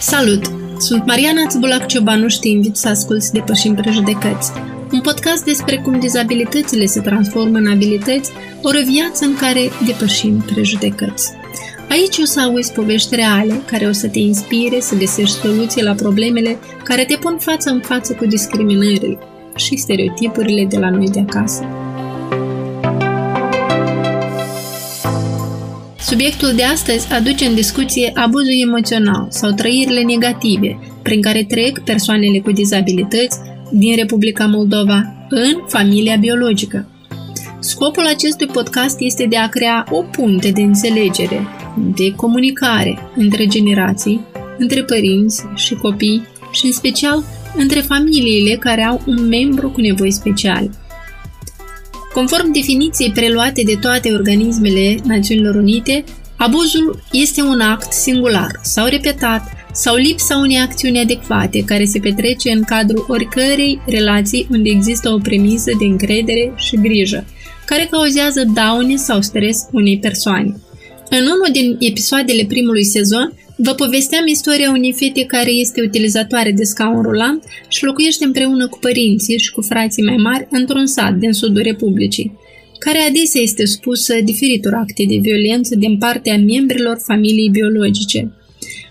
Salut! Sunt Mariana Țbulac Ciobanu și te invit să asculți Depășim Prejudecăți, un podcast despre cum dizabilitățile se transformă în abilități, o viață în care depășim prejudecăți. Aici o să auzi povești reale care o să te inspire să găsești soluții la problemele care te pun față în față cu discriminările și stereotipurile de la noi de acasă. Subiectul de astăzi aduce în discuție abuzul emoțional sau trăirile negative prin care trec persoanele cu dizabilități din Republica Moldova în familia biologică. Scopul acestui podcast este de a crea o punte de înțelegere, de comunicare între generații, între părinți și copii și în special între familiile care au un membru cu nevoi speciale. Conform definiției preluate de toate organismele Națiunilor Unite, abuzul este un act singular sau repetat sau lipsa unei acțiuni adecvate care se petrece în cadrul oricărei relații unde există o premisă de încredere și grijă, care cauzează daune sau stres unei persoane. În unul din episoadele primului sezon, Vă povesteam istoria unei fete care este utilizatoare de scaun rulant și locuiește împreună cu părinții și cu frații mai mari într-un sat din sudul Republicii, care adesea este spusă diferitor acte de violență din partea membrilor familiei biologice.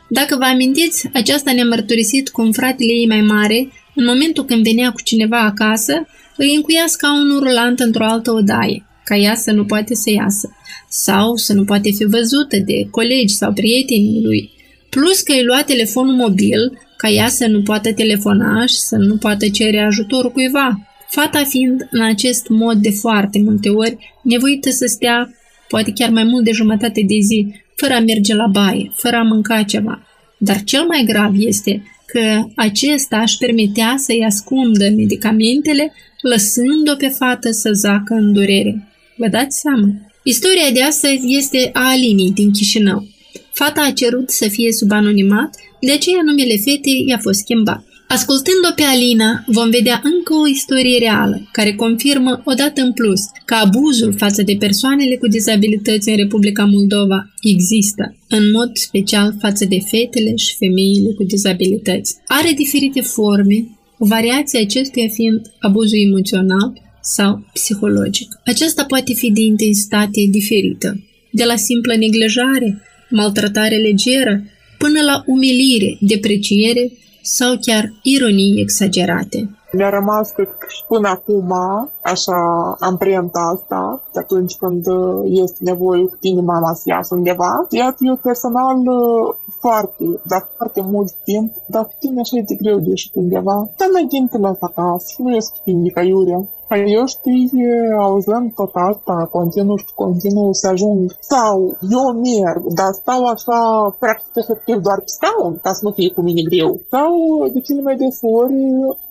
Dacă vă amintiți, aceasta ne-a mărturisit cum fratele ei mai mare, în momentul când venea cu cineva acasă, îi încuia scaunul rulant într-o altă odaie, ca ea să nu poate să iasă, sau să nu poate fi văzută de colegi sau prietenii lui, plus că îi lua telefonul mobil ca ea să nu poată telefona și să nu poată cere ajutorul cuiva, fata fiind în acest mod de foarte multe ori nevoită să stea poate chiar mai mult de jumătate de zi, fără a merge la baie, fără a mânca ceva. Dar cel mai grav este că acesta își permitea să-i ascundă medicamentele, lăsând-o pe fată să zacă în durere. Vă dați seama? Istoria de astăzi este a Alinii din Chișinău. Fata a cerut să fie sub anonimat, de aceea numele fetei i-a fost schimbat. Ascultând-o pe Alina, vom vedea încă o istorie reală, care confirmă odată în plus că abuzul față de persoanele cu dizabilități în Republica Moldova există, în mod special față de fetele și femeile cu dizabilități. Are diferite forme, o variație acestuia fiind abuzul emoțional sau psihologic. Aceasta poate fi de intensitate diferită, de la simplă neglijare maltratare legeră, până la umilire, depreciere sau chiar ironii exagerate. Mi-a rămas, cred că și până acum, așa, amprenta asta, de atunci când uh, este nevoie cu tine mama să iasă undeva. Iată, eu personal uh, foarte, dar foarte mult timp, dar cu tine așa e de greu de ieșit undeva. Dar mai din te acasă, nu ies cu tine ca iurea. Păi eu știi, auzând tot asta, continuu și continuu să ajung. Sau eu merg, dar stau așa, practic efectiv doar pe scaun, ca să nu fie cu mine greu. Sau de cele mai des ori,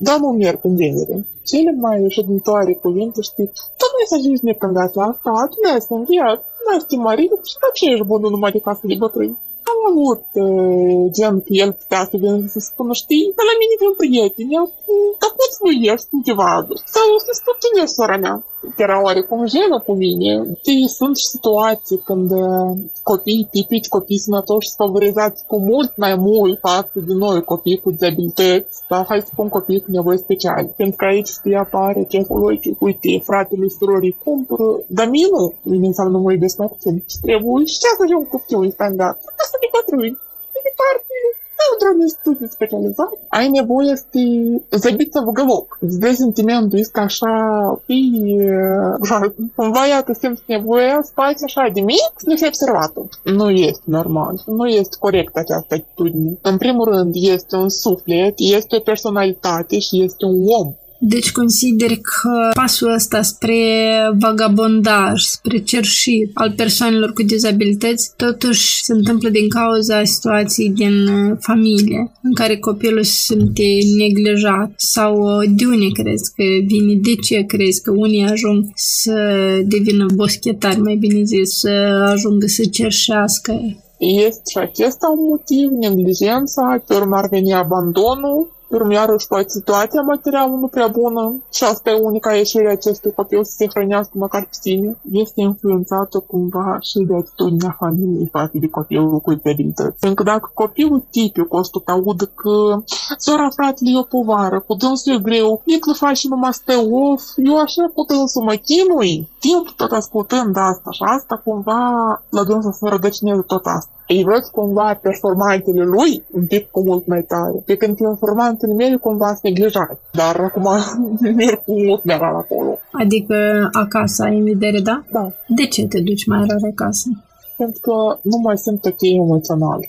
da, nu merg în genere. Cele mai ședintoare cuvinte, știi, tot nu să ajungi necândat la asta, tu nu ai să înviat, nu ai să te mări, și de ce ești bunul numai de casă de bătrâni? Am avut uh, gen că el putea să vină să spună, știi, că la mine vin prieteni, eu, dar poți nu ești undeva, sau să spun cine e sora mea era oarecum jenă cu mine. Sunt și situații când uh, copii tipici, copii sănătoși, sunt favorizați cu mult mai mult față de noi, copii cu dizabilități, dar hai să spun copii cu nevoi speciale. Pentru că aici știi apare ce logic, uite, fratele surorii cumpără, dar mie nu, mine înseamnă mă iubesc mai puțin. Și trebuie și ce să ajung cu fiul standard. Asta de bătrâni. De departe, într-un institut specializat, ai nevoie să забиться в уголок. Здесь sentimentul este așa, fii, cumva, iată, simți nevoia să faci așa de mic, să nu fii observat. Nu este normal, nu este corect această atitudine. În primul rând, este un suflet, este o personalitate și este un om. Deci consider că pasul ăsta spre vagabondaj, spre cerșit al persoanelor cu dizabilități, totuși se întâmplă din cauza situației din uh, familie, în care copilul se simte neglijat sau uh, de unde crezi că vine, de ce crezi că unii ajung să devină boschetari, mai bine zis, să ajungă să cerșească? Este și acesta un motiv, neglijența, pe urmă ar veni abandonul, Urmă iarăși poate situația materială nu prea bună și asta e unica ieșire acestui copil să se hrănească măcar pe sine. Este influențată cumva și de atitudinea familiei față de copilul cu dizabilități. Pentru că dacă copilul tipic o să audă că sora fratele e o povară, cu dânsul e greu, Niclu faci și numai stă of, eu așa cu dânsul mă chinui, timp tot ascultând asta și asta cumva la dânsul să rădăcineze tot asta îi văd cumva performantele lui un pic cu mult mai tare. Pe când performantele mele cumva sunt neglijate. Dar acum merg cu mult mai rar acolo. Adică acasă ai în vedere, da? Da. De ce te duci mai rar acasă? Pentru că nu mai sunt ok emoțional.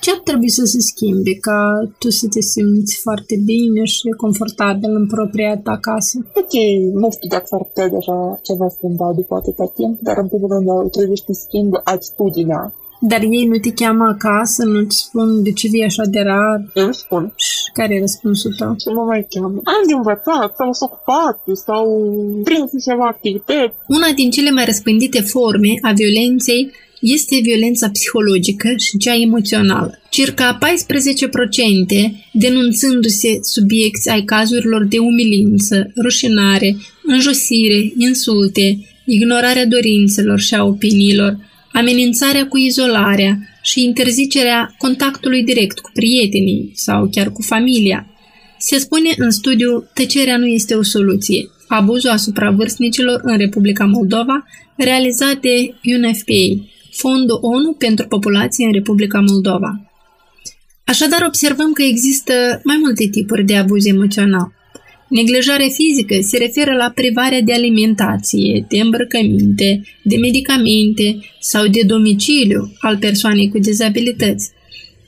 Ce ar trebui să se schimbe ca tu să te simți foarte bine și confortabil în propria ta casă? Ok, nu știu dacă s-ar putea deja ceva schimba după atâta timp, dar în primul rând trebuie să schimb atitudinea dar ei nu te cheamă acasă, nu-ți spun de ce vii așa de rar? Eu spun. Și care e răspunsul tău? Și nu mai cheamă. Am de învățat, sau s ocupat, sau prins ceva activități. Una din cele mai răspândite forme a violenței este violența psihologică și cea emoțională. Circa 14% denunțându-se subiecti ai cazurilor de umilință, rușinare, înjosire, insulte, ignorarea dorințelor și a opiniilor, amenințarea cu izolarea și interzicerea contactului direct cu prietenii sau chiar cu familia. Se spune în studiu Tăcerea nu este o soluție. Abuzul asupra vârstnicilor în Republica Moldova, realizat de UNFPA, Fondul ONU pentru Populație în Republica Moldova. Așadar, observăm că există mai multe tipuri de abuz emoțional. Neglijarea fizică se referă la privarea de alimentație, de îmbrăcăminte, de medicamente sau de domiciliu al persoanei cu dizabilități.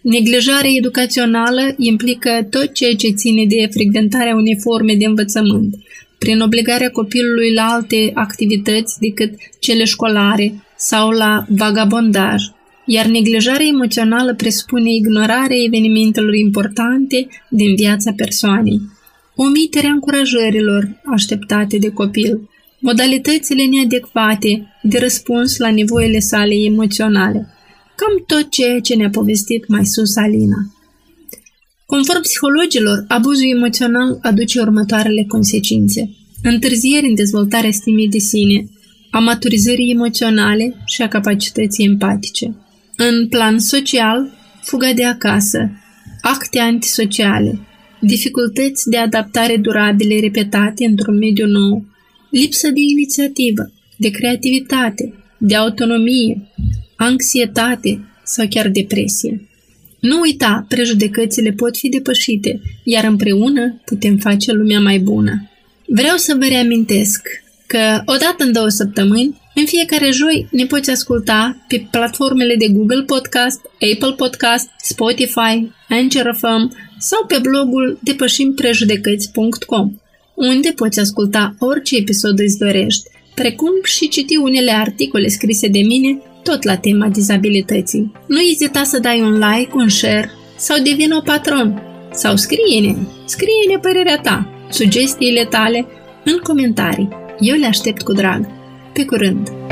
Neglijarea educațională implică tot ceea ce ține de frecventarea unei forme de învățământ, prin obligarea copilului la alte activități decât cele școlare sau la vagabondaj, iar neglijarea emoțională presupune ignorarea evenimentelor importante din viața persoanei omiterea încurajărilor așteptate de copil, modalitățile neadecvate de răspuns la nevoile sale emoționale, cam tot ceea ce ne-a povestit mai sus Alina. Conform psihologilor, abuzul emoțional aduce următoarele consecințe. Întârzieri în dezvoltarea stimei de sine, a maturizării emoționale și a capacității empatice. În plan social, fuga de acasă, acte antisociale, dificultăți de adaptare durabile repetate într-un mediu nou, lipsă de inițiativă, de creativitate, de autonomie, anxietate sau chiar depresie. Nu uita, prejudecățile pot fi depășite, iar împreună putem face lumea mai bună. Vreau să vă reamintesc că odată în două săptămâni, în fiecare joi ne poți asculta pe platformele de Google Podcast, Apple Podcast, Spotify, Anchor FM sau pe blogul depășimprejudecăți.com, unde poți asculta orice episod îți dorești, precum și citi unele articole scrise de mine tot la tema dizabilității. Nu ezita să dai un like, un share sau devin o patron sau scrie-ne, scrie-ne părerea ta, sugestiile tale în comentarii. Eu le aștept cu drag. Pe curând!